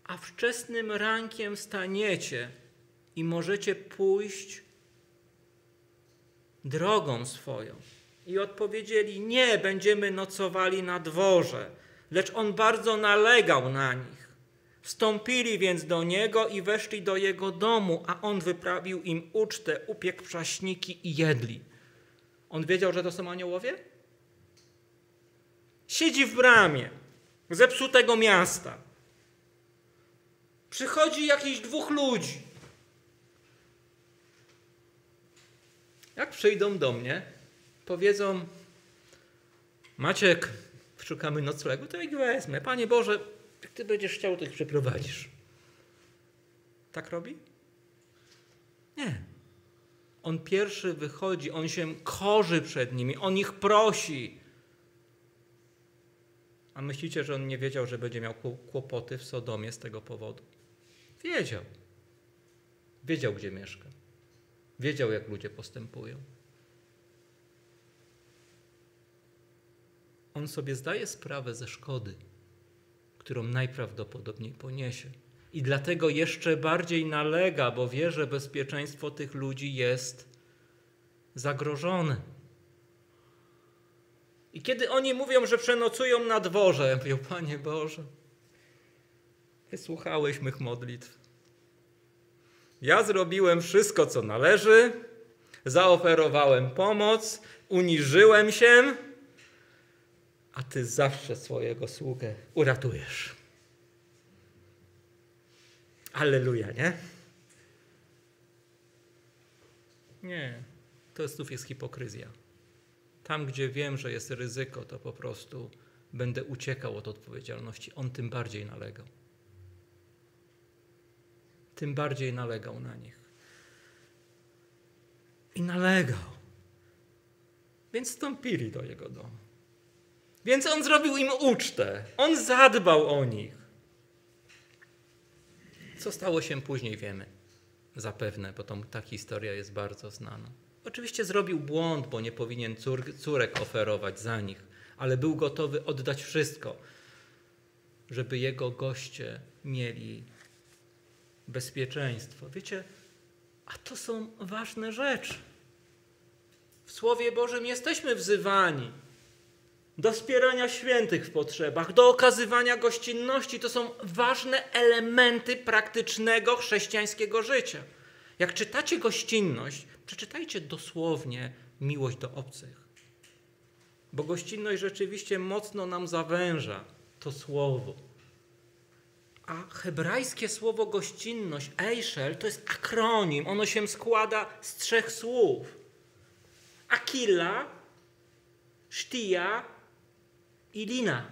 a wczesnym rankiem staniecie i możecie pójść drogą swoją. I odpowiedzieli: Nie, będziemy nocowali na dworze. Lecz on bardzo nalegał na nich. Wstąpili więc do niego i weszli do jego domu, a on wyprawił im ucztę, upiekł prześniki i jedli. On wiedział, że to są aniołowie? Siedzi w bramie zepsutego miasta. Przychodzi jakiś dwóch ludzi. Jak przyjdą do mnie, powiedzą: Maciek, szukamy noclegu, to ich wezmę. Panie Boże, jak ty będziesz chciał, to ich przeprowadzisz. Tak robi? Nie. On pierwszy wychodzi, on się korzy przed nimi, on ich prosi. A myślicie, że on nie wiedział, że będzie miał kłopoty w Sodomie z tego powodu? Wiedział. Wiedział, gdzie mieszka. Wiedział, jak ludzie postępują. On sobie zdaje sprawę ze szkody, którą najprawdopodobniej poniesie. I dlatego jeszcze bardziej nalega, bo wie, że bezpieczeństwo tych ludzi jest zagrożone. I kiedy oni mówią, że przenocują na dworze, mówią, Panie Boże, wysłuchałeś mych modlitw. Ja zrobiłem wszystko, co należy, zaoferowałem pomoc, uniżyłem się, a Ty zawsze swojego sługę uratujesz. Alleluja, nie? Nie, to znów jest hipokryzja. Tam, gdzie wiem, że jest ryzyko, to po prostu będę uciekał od odpowiedzialności. On tym bardziej nalegał. Tym bardziej nalegał na nich. I nalegał. Więc wstąpili do jego domu. Więc on zrobił im ucztę. On zadbał o nich. Co stało się później, wiemy. Zapewne, bo ta historia jest bardzo znana. Oczywiście zrobił błąd, bo nie powinien cór, córek oferować za nich, ale był gotowy oddać wszystko, żeby jego goście mieli bezpieczeństwo. Wiecie, a to są ważne rzeczy. W Słowie Bożym jesteśmy wzywani do wspierania świętych w potrzebach, do okazywania gościnności. To są ważne elementy praktycznego chrześcijańskiego życia. Jak czytacie gościnność, przeczytajcie dosłownie miłość do obcych. Bo gościnność rzeczywiście mocno nam zawęża to słowo. A hebrajskie słowo gościnność, Eichel, to jest akronim. Ono się składa z trzech słów. Akilla, Sztija i Lina.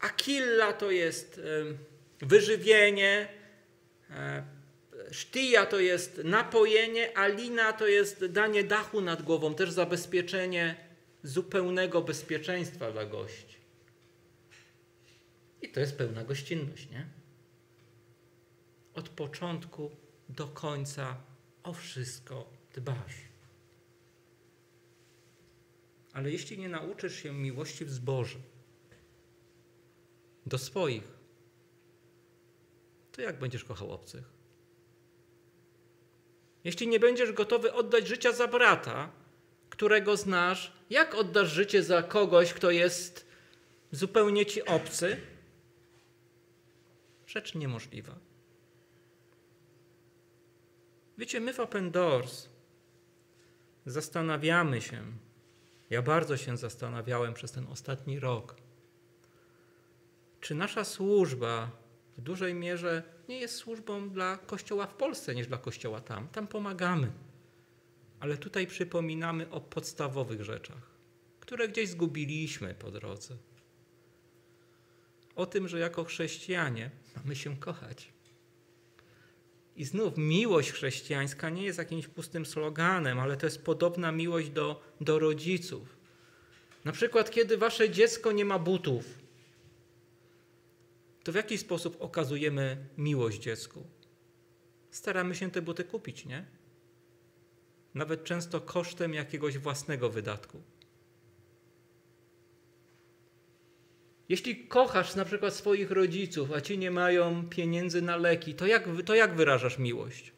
Akilla to jest wyżywienie, e, sztija to jest napojenie, a lina to jest danie dachu nad głową, też zabezpieczenie zupełnego bezpieczeństwa dla gości. I to jest pełna gościnność, nie? Od początku do końca o wszystko dbasz. Ale jeśli nie nauczysz się miłości w do swoich, to jak będziesz kochał obcych? Jeśli nie będziesz gotowy oddać życia za brata, którego znasz, jak oddasz życie za kogoś, kto jest zupełnie ci obcy? Rzecz niemożliwa. Wiecie, my w Open Doors zastanawiamy się, ja bardzo się zastanawiałem przez ten ostatni rok, czy nasza służba w dużej mierze nie jest służbą dla Kościoła w Polsce niż dla Kościoła tam. Tam pomagamy. Ale tutaj przypominamy o podstawowych rzeczach, które gdzieś zgubiliśmy po drodze. O tym, że jako chrześcijanie mamy się kochać. I znów miłość chrześcijańska nie jest jakimś pustym sloganem, ale to jest podobna miłość do, do rodziców. Na przykład, kiedy wasze dziecko nie ma butów, to w jaki sposób okazujemy miłość dziecku? Staramy się te buty kupić, nie? Nawet często kosztem jakiegoś własnego wydatku. Jeśli kochasz na przykład swoich rodziców, a ci nie mają pieniędzy na leki, to jak, to jak wyrażasz miłość?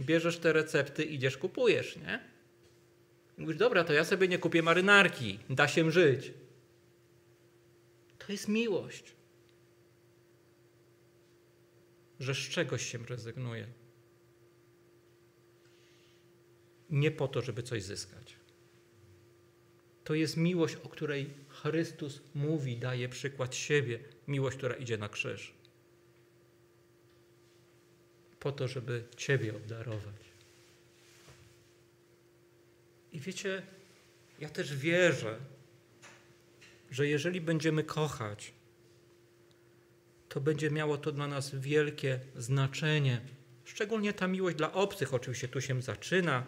Bierzesz te recepty, idziesz, kupujesz, nie? Mówisz, dobra, to ja sobie nie kupię marynarki, da się żyć. To jest miłość. Że z czegoś się rezygnuje. Nie po to, żeby coś zyskać. To jest miłość, o której Chrystus mówi, daje przykład siebie, miłość, która idzie na krzyż. Po to, żeby Ciebie obdarować. I wiecie, ja też wierzę, że jeżeli będziemy kochać, to będzie miało to dla nas wielkie znaczenie. Szczególnie ta miłość dla obcych, oczywiście tu się zaczyna,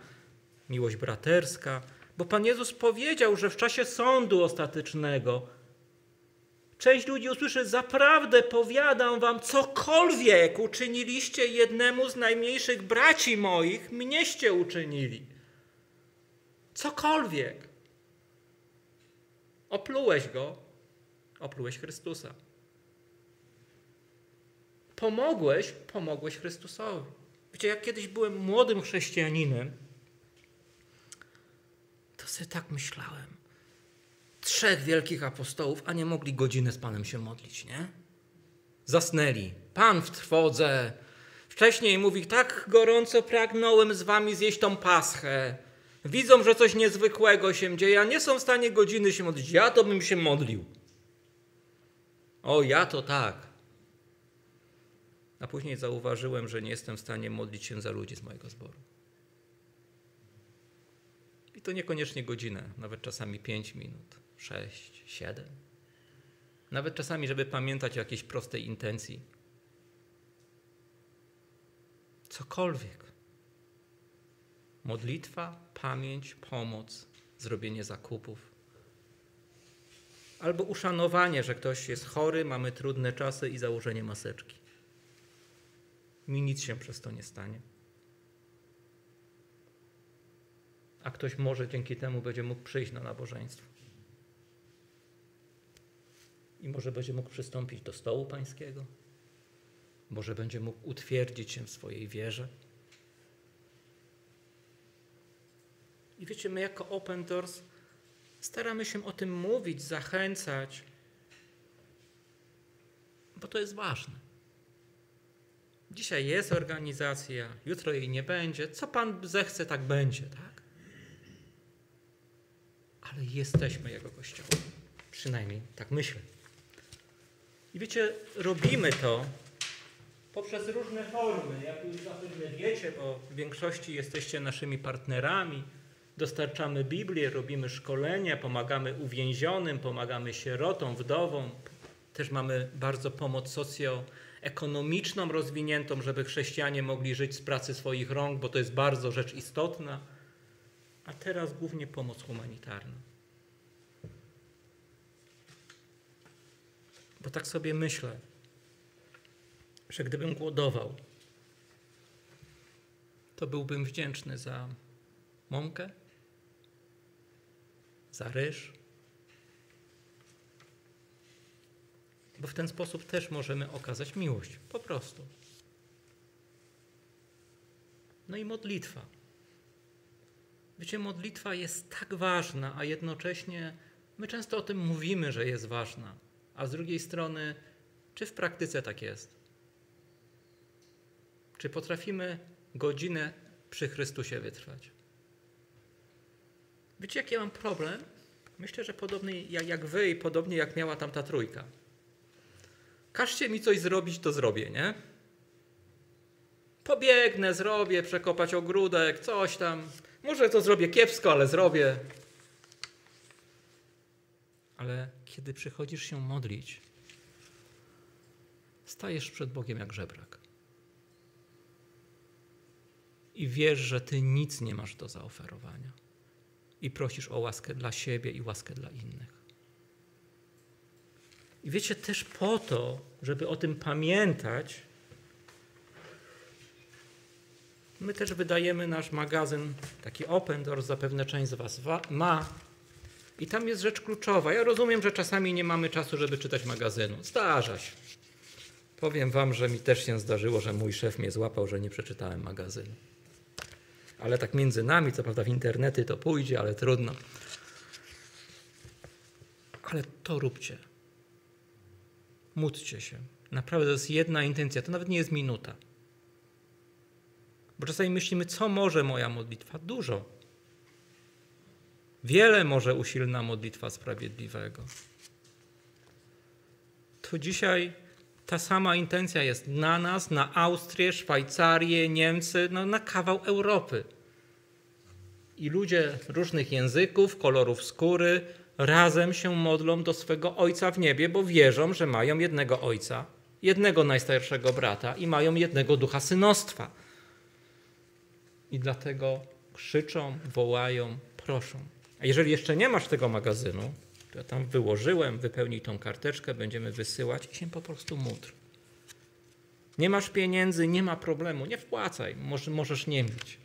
miłość braterska, bo Pan Jezus powiedział, że w czasie sądu ostatecznego część ludzi usłyszy: Zaprawdę powiadam wam, cokolwiek uczyniliście jednemu z najmniejszych braci moich, mnieście uczynili. Cokolwiek. Oplułeś go, oplułeś Chrystusa. pomogłeś, pomogłeś Chrystusowi. Wiecie, jak kiedyś byłem młodym chrześcijaninem, sobie tak myślałem. Trzech wielkich apostołów, a nie mogli godziny z Panem się modlić, nie? Zasnęli. Pan w trwodze. Wcześniej mówi, tak gorąco pragnąłem z wami zjeść tą paschę. Widzą, że coś niezwykłego się dzieje, a nie są w stanie godziny się modlić. Ja to bym się modlił. O, ja to tak. A później zauważyłem, że nie jestem w stanie modlić się za ludzi z mojego zboru. I to niekoniecznie godzinę, nawet czasami 5 minut, 6, 7. Nawet czasami, żeby pamiętać o jakiejś prostej intencji. Cokolwiek. Modlitwa, pamięć, pomoc, zrobienie zakupów. Albo uszanowanie, że ktoś jest chory, mamy trudne czasy i założenie maseczki. Mi nic się przez to nie stanie. A ktoś może dzięki temu będzie mógł przyjść na nabożeństwo. I może będzie mógł przystąpić do stołu pańskiego. Może będzie mógł utwierdzić się w swojej wierze. I wiecie, my jako Open Doors staramy się o tym mówić, zachęcać, bo to jest ważne. Dzisiaj jest organizacja, jutro jej nie będzie. Co Pan zechce, tak będzie, tak? Ale jesteśmy Jego Kościołem. Przynajmniej tak myślę. I wiecie, robimy to poprzez różne formy, jak już zapewne wiecie, bo w większości jesteście naszymi partnerami. Dostarczamy Biblię, robimy szkolenia, pomagamy uwięzionym, pomagamy sierotom, wdowom. Też mamy bardzo pomoc socjoekonomiczną rozwiniętą, żeby chrześcijanie mogli żyć z pracy swoich rąk, bo to jest bardzo rzecz istotna. A teraz głównie pomoc humanitarna. Bo tak sobie myślę, że gdybym głodował, to byłbym wdzięczny za mąkę, za ryż, bo w ten sposób też możemy okazać miłość, po prostu. No i modlitwa. Wiecie, modlitwa jest tak ważna, a jednocześnie my często o tym mówimy, że jest ważna, a z drugiej strony, czy w praktyce tak jest? Czy potrafimy godzinę przy Chrystusie wytrwać? Wiecie, jaki ja mam problem? Myślę, że podobny jak wy i podobnie jak miała tamta trójka. Każcie mi coś zrobić, to zrobię, nie? Pobiegnę, zrobię, przekopać ogródek, coś tam. Może to zrobię kiepsko, ale zrobię. Ale kiedy przychodzisz się modlić, stajesz przed Bogiem jak żebrak. I wiesz, że ty nic nie masz do zaoferowania. I prosisz o łaskę dla siebie i łaskę dla innych. I wiecie, też po to, żeby o tym pamiętać, my też wydajemy nasz magazyn, taki Open Doors, zapewne część z Was ma. I tam jest rzecz kluczowa. Ja rozumiem, że czasami nie mamy czasu, żeby czytać magazynu. Zdarza się. Powiem Wam, że mi też się zdarzyło, że mój szef mnie złapał, że nie przeczytałem magazynu. Ale tak między nami, co prawda w internety to pójdzie, ale trudno. Ale to róbcie. Módlcie się. Naprawdę to jest jedna intencja, to nawet nie jest minuta. Bo czasami myślimy, co może moja modlitwa? Dużo. Wiele może usilna modlitwa sprawiedliwego. To dzisiaj ta sama intencja jest na nas, na Austrię, Szwajcarię, Niemcy, no, na kawał Europy. I ludzie różnych języków, kolorów skóry razem się modlą do swego Ojca w niebie, bo wierzą, że mają jednego Ojca, jednego najstarszego brata i mają jednego ducha synostwa. I dlatego krzyczą, wołają, proszą. A jeżeli jeszcze nie masz tego magazynu, to ja tam wyłożyłem, wypełnij tą karteczkę, będziemy wysyłać i się po prostu módl. Nie masz pieniędzy, nie ma problemu, nie wpłacaj, może, możesz nie mieć.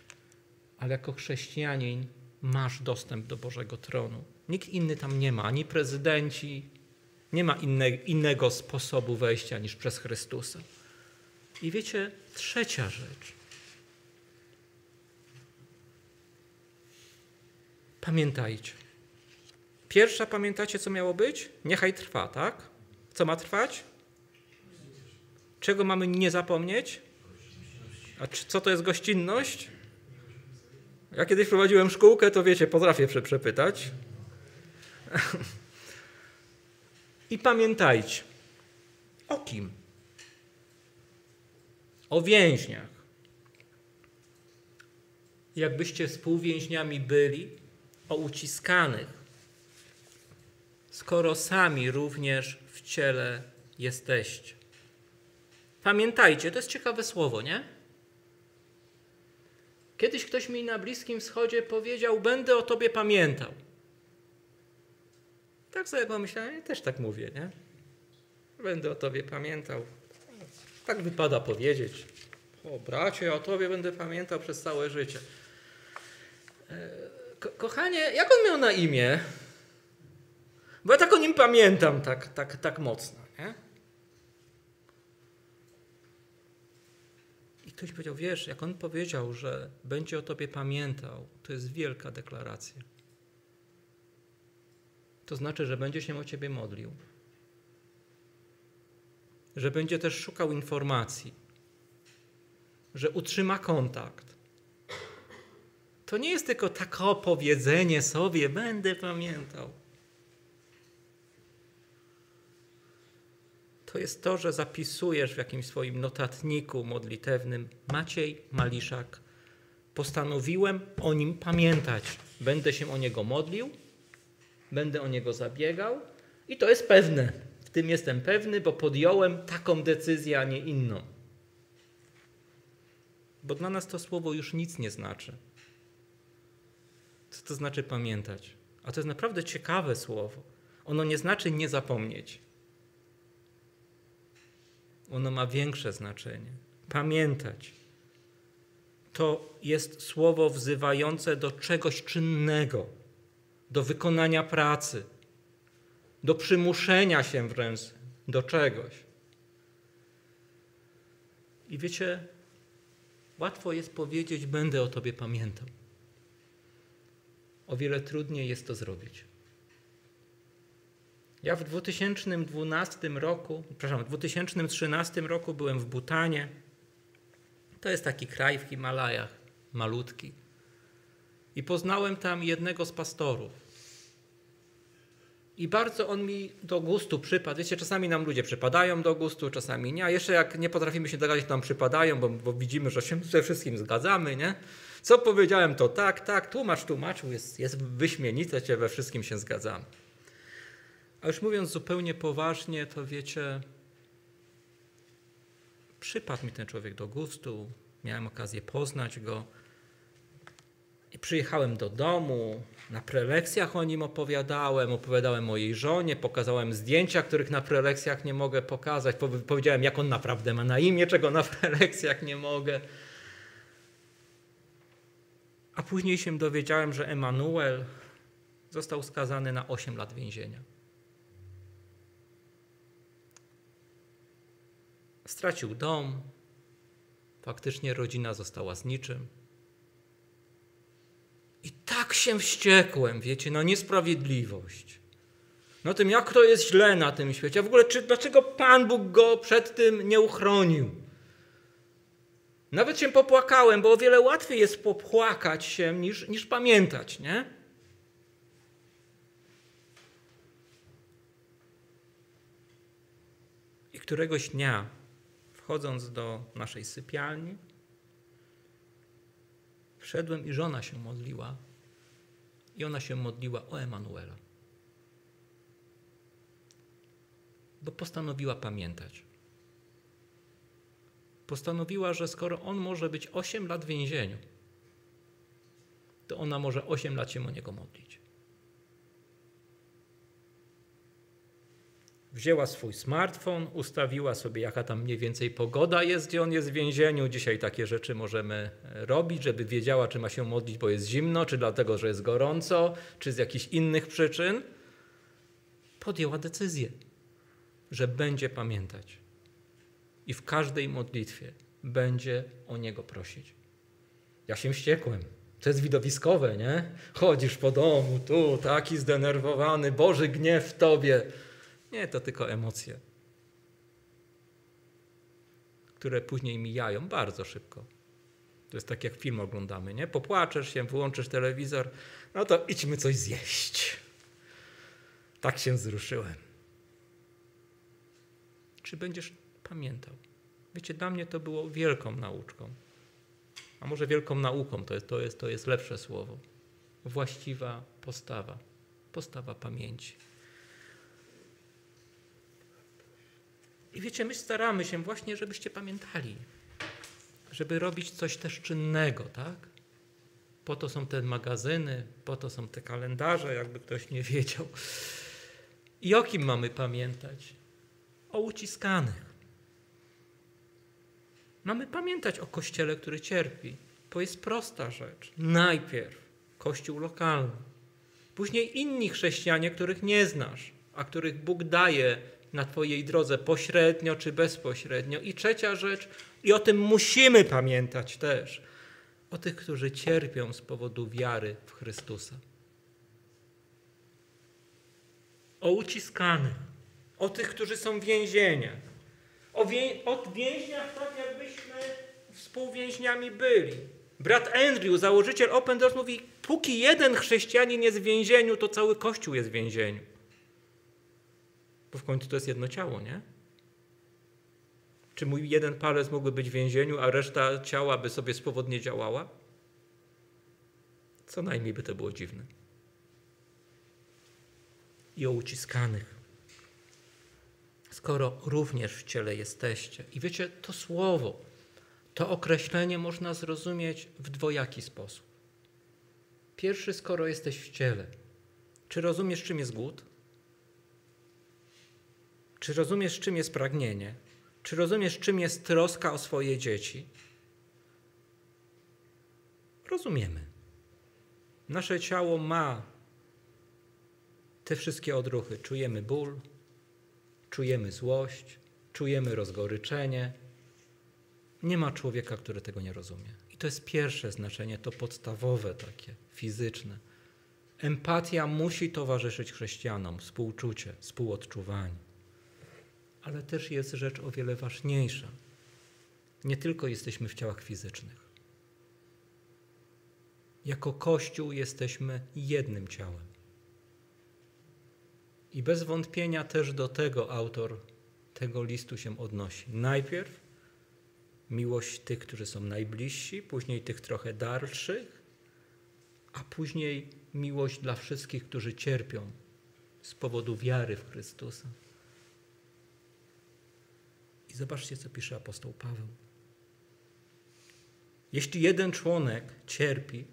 Ale jako chrześcijanin masz dostęp do Bożego tronu. Nikt inny tam nie ma, ani prezydenci, nie ma inne, innego sposobu wejścia niż przez Chrystusa. I wiecie, trzecia rzecz. Pamiętajcie. Pierwsza, pamiętacie, co miało być? Niechaj trwa, tak? Co ma trwać? Czego mamy nie zapomnieć? A co to jest gościnność? Ja kiedyś prowadziłem szkółkę, to wiecie, potrafię przepytać. I pamiętajcie, o kim? O więźniach. Jakbyście współwięźniami byli, o uciskanych, skoro sami również w ciele jesteście. Pamiętajcie, to jest ciekawe słowo, nie? Kiedyś ktoś mi na Bliskim Wschodzie powiedział: Będę o tobie pamiętał. Tak sobie pomyślałem, ja też tak mówię, nie? Będę o tobie pamiętał. Tak wypada powiedzieć. O bracie, o tobie będę pamiętał przez całe życie. Ko kochanie, jak on miał na imię? Bo ja tak o nim pamiętam, tak, tak, tak mocno. Nie? I ktoś powiedział, wiesz, jak on powiedział, że będzie o tobie pamiętał, to jest wielka deklaracja. To znaczy, że będzie się o ciebie modlił. Że będzie też szukał informacji. Że utrzyma kontakt. To nie jest tylko takie opowiedzenie sobie, będę pamiętał. To jest to, że zapisujesz w jakimś swoim notatniku modlitewnym Maciej Maliszak. Postanowiłem o nim pamiętać. Będę się o niego modlił, będę o niego zabiegał i to jest pewne. W tym jestem pewny, bo podjąłem taką decyzję, a nie inną. Bo dla nas to słowo już nic nie znaczy. Co to znaczy pamiętać? A to jest naprawdę ciekawe słowo. Ono nie znaczy nie zapomnieć. Ono ma większe znaczenie. Pamiętać. To jest słowo wzywające do czegoś czynnego, do wykonania pracy, do przymuszenia się wręcz do czegoś. I wiecie, łatwo jest powiedzieć: Będę o Tobie pamiętał. O wiele trudniej jest to zrobić. Ja w 2012 roku, przepraszam, w 2013 roku byłem w Butanie. To jest taki kraj w Himalajach, malutki. I poznałem tam jednego z pastorów. I bardzo on mi do gustu przypadł. Wiecie, czasami nam ludzie przypadają do gustu, czasami nie. A jeszcze jak nie potrafimy się dogadać, to nam przypadają, bo, bo widzimy, że się ze wszystkim zgadzamy, nie? Co powiedziałem, to tak, tak, tłumacz, tłumaczył, jest, jest wyśmienite, cię we wszystkim się zgadzamy. A już mówiąc zupełnie poważnie, to wiecie, przypadł mi ten człowiek do gustu, miałem okazję poznać go. I przyjechałem do domu, na prelekcjach o nim opowiadałem, opowiadałem o jej żonie, pokazałem zdjęcia, których na prelekcjach nie mogę pokazać. Powiedziałem, jak on naprawdę ma na imię, czego na prelekcjach nie mogę. A później się dowiedziałem, że Emanuel został skazany na 8 lat więzienia. Stracił dom, faktycznie rodzina została z niczym. I tak się wściekłem, wiecie, na niesprawiedliwość. Na tym, jak to jest źle na tym świecie. A w ogóle, czy, dlaczego Pan Bóg go przed tym nie uchronił? Nawet się popłakałem, bo o wiele łatwiej jest popłakać się niż, niż pamiętać, nie? I któregoś dnia wchodząc do naszej sypialni, wszedłem i żona się modliła. I ona się modliła o Emanuela. Bo postanowiła pamiętać. Postanowiła, że skoro on może być 8 lat w więzieniu, to ona może 8 lat się o niego modlić. wzięła swój smartfon, ustawiła sobie, jaka tam mniej więcej pogoda jest, gdzie on jest w więzieniu. Dzisiaj takie rzeczy możemy e, robić, żeby wiedziała, czy ma się modlić, bo jest zimno, czy dlatego, że jest gorąco, czy z jakichś innych przyczyn. Podjęła decyzję, że będzie pamiętać. I w każdej modlitwie będzie o Niego prosić. Ja się wściekłem. To jest widowiskowe, nie? Chodzisz po domu, tu, taki zdenerwowany, Boży gniew w tobie. Nie, to tylko emocje, które później mijają bardzo szybko. To jest tak jak film oglądamy, nie? Popłaczesz się, wyłączysz telewizor, no to idźmy coś zjeść. Tak się wzruszyłem. Czy będziesz pamiętał? Wiecie, dla mnie to było wielką nauczką. A może wielką nauką to jest, to jest, to jest lepsze słowo. Właściwa postawa. Postawa pamięci. I wiecie, my staramy się właśnie, żebyście pamiętali, żeby robić coś też czynnego, tak? Po to są te magazyny, po to są te kalendarze, jakby ktoś nie wiedział. I o kim mamy pamiętać? O uciskanych. Mamy pamiętać o kościele, który cierpi. To jest prosta rzecz. Najpierw kościół lokalny, później inni chrześcijanie, których nie znasz, a których Bóg daje na Twojej drodze pośrednio czy bezpośrednio. I trzecia rzecz, i o tym musimy pamiętać też, o tych, którzy cierpią z powodu wiary w Chrystusa. O uciskanych, o tych, którzy są w więzieniach, o, wię o więźniach tak, jakbyśmy współwięźniami byli. Brat Andrew, założyciel Open Doors, mówi: Póki jeden chrześcijanin jest w więzieniu, to cały kościół jest w więzieniu. Bo w końcu to jest jedno ciało, nie? Czy mój jeden palec mógłby być w więzieniu, a reszta ciała by sobie swobodnie działała? Co najmniej by to było dziwne. I o uciskanych. Skoro również w ciele jesteście. I wiecie, to słowo, to określenie można zrozumieć w dwojaki sposób. Pierwszy, skoro jesteś w ciele. Czy rozumiesz, czym jest głód? Czy rozumiesz, czym jest pragnienie? Czy rozumiesz, czym jest troska o swoje dzieci? Rozumiemy. Nasze ciało ma te wszystkie odruchy. Czujemy ból, czujemy złość, czujemy rozgoryczenie. Nie ma człowieka, który tego nie rozumie. I to jest pierwsze znaczenie, to podstawowe takie, fizyczne. Empatia musi towarzyszyć chrześcijanom, współczucie, współodczuwanie. Ale też jest rzecz o wiele ważniejsza. Nie tylko jesteśmy w ciałach fizycznych. Jako Kościół jesteśmy jednym ciałem. I bez wątpienia też do tego autor tego listu się odnosi. Najpierw miłość tych, którzy są najbliżsi, później tych trochę dalszych, a później miłość dla wszystkich, którzy cierpią z powodu wiary w Chrystusa. I zobaczcie, co pisze apostoł Paweł. Jeśli jeden członek cierpi,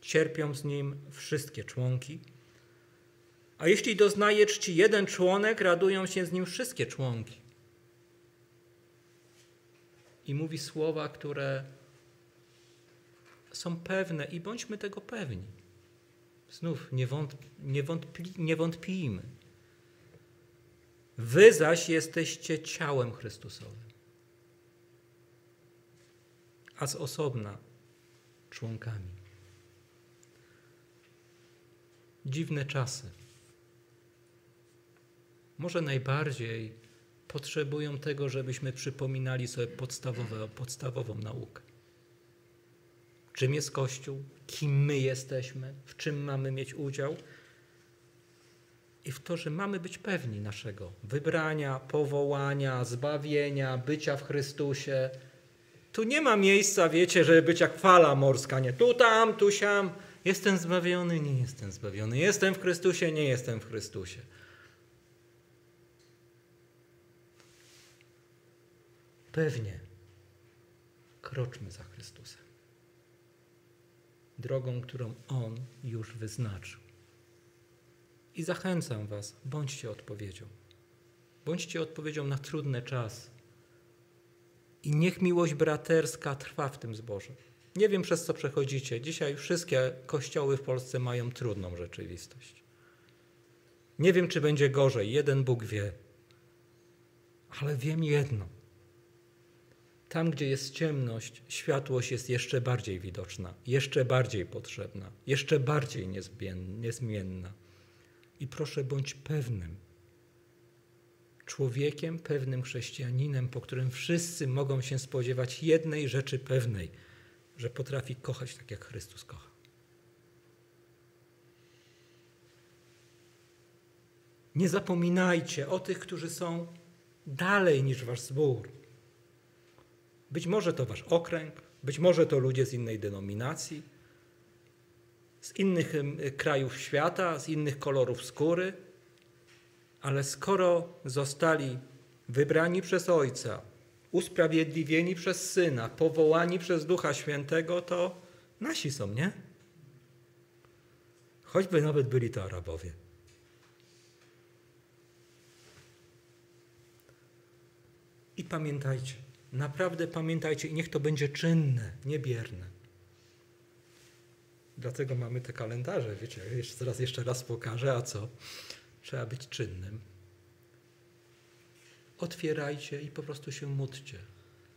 cierpią z nim wszystkie członki. A jeśli doznaje czci jeden członek, radują się z nim wszystkie członki. I mówi słowa, które są pewne i bądźmy tego pewni. Znów nie, wątp, nie, wątpli, nie wątpijmy. Wy zaś jesteście ciałem Chrystusowym, a z osobna członkami. Dziwne czasy. Może najbardziej potrzebują tego, żebyśmy przypominali sobie podstawowe, podstawową naukę. Czym jest Kościół? Kim my jesteśmy? W czym mamy mieć udział? i w to, że mamy być pewni naszego wybrania, powołania, zbawienia, bycia w Chrystusie. Tu nie ma miejsca, wiecie, żeby być jak fala morska, nie tu tam, tu siam. Jestem zbawiony, nie jestem zbawiony. Jestem w Chrystusie, nie jestem w Chrystusie. Pewnie kroczmy za Chrystusem. Drogą, którą On już wyznaczył. I zachęcam Was, bądźcie odpowiedzią. Bądźcie odpowiedzią na trudne czasy. I niech miłość braterska trwa w tym zborze. Nie wiem, przez co przechodzicie. Dzisiaj wszystkie kościoły w Polsce mają trudną rzeczywistość. Nie wiem, czy będzie gorzej. Jeden Bóg wie. Ale wiem jedno. Tam, gdzie jest ciemność, światłość jest jeszcze bardziej widoczna, jeszcze bardziej potrzebna, jeszcze bardziej niezmien- niezmienna. I proszę, bądź pewnym, człowiekiem, pewnym chrześcijaninem, po którym wszyscy mogą się spodziewać jednej rzeczy pewnej, że potrafi kochać tak, jak Chrystus kocha. Nie zapominajcie o tych, którzy są dalej niż wasz zbór. Być może to wasz okręg, być może to ludzie z innej denominacji, z innych krajów świata, z innych kolorów skóry, ale skoro zostali wybrani przez Ojca, usprawiedliwieni przez Syna, powołani przez Ducha Świętego, to nasi są, nie? Choćby nawet byli to Arabowie. I pamiętajcie, naprawdę pamiętajcie, i niech to będzie czynne, niebierne. Dlatego mamy te kalendarze, wiecie, jeszcze raz, jeszcze raz pokażę, a co? Trzeba być czynnym. Otwierajcie i po prostu się módlcie.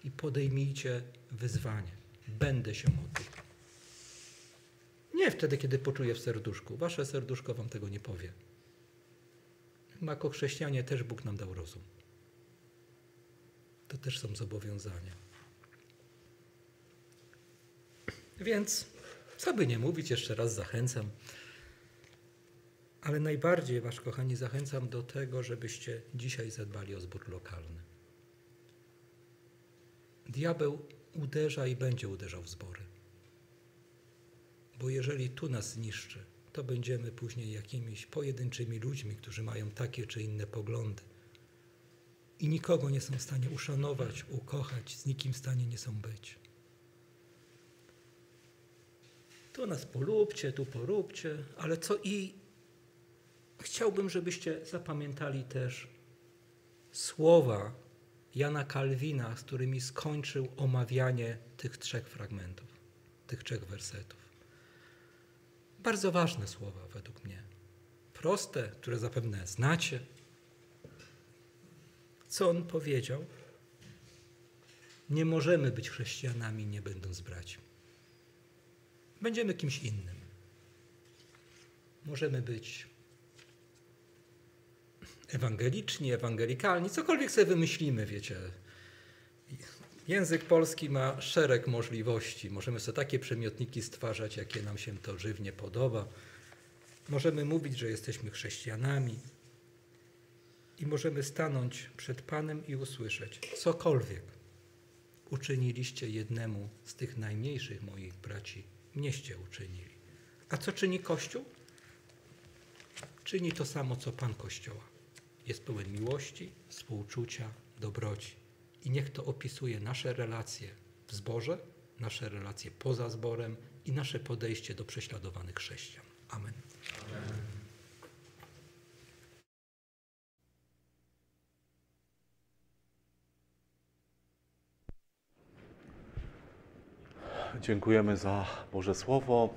I podejmijcie wyzwanie. Będę się modlił. Nie wtedy, kiedy poczuję w serduszku. Wasze serduszko wam tego nie powie. Jako chrześcijanie też Bóg nam dał rozum. To też są zobowiązania. Więc, co by nie mówić, jeszcze raz zachęcam. Ale najbardziej Was, kochani, zachęcam do tego, żebyście dzisiaj zadbali o zbór lokalny. Diabeł uderza i będzie uderzał w zbory. Bo jeżeli tu nas zniszczy, to będziemy później jakimiś pojedynczymi ludźmi, którzy mają takie czy inne poglądy. I nikogo nie są w stanie uszanować, ukochać, z nikim w stanie nie są być. Tu nas polubcie, tu poróbcie, ale co i chciałbym, żebyście zapamiętali też słowa Jana Kalwina, z którymi skończył omawianie tych trzech fragmentów, tych trzech wersetów. Bardzo ważne słowa według mnie. Proste, które zapewne znacie. Co on powiedział? Nie możemy być chrześcijanami, nie będąc braćmi. Będziemy kimś innym. Możemy być ewangeliczni, ewangelikalni, cokolwiek sobie wymyślimy, wiecie. Język polski ma szereg możliwości. Możemy sobie takie przemiotniki stwarzać, jakie nam się to żywnie podoba. Możemy mówić, że jesteśmy chrześcijanami i możemy stanąć przed Panem i usłyszeć cokolwiek uczyniliście jednemu z tych najmniejszych moich braci, mnieście uczynili. A co czyni Kościół? Czyni to samo, co Pan Kościoła. Jest pełen miłości, współczucia, dobroci. I niech to opisuje nasze relacje w zborze, nasze relacje poza zborem i nasze podejście do prześladowanych chrześcijan. Amen. Dziękujemy za Boże Słowo.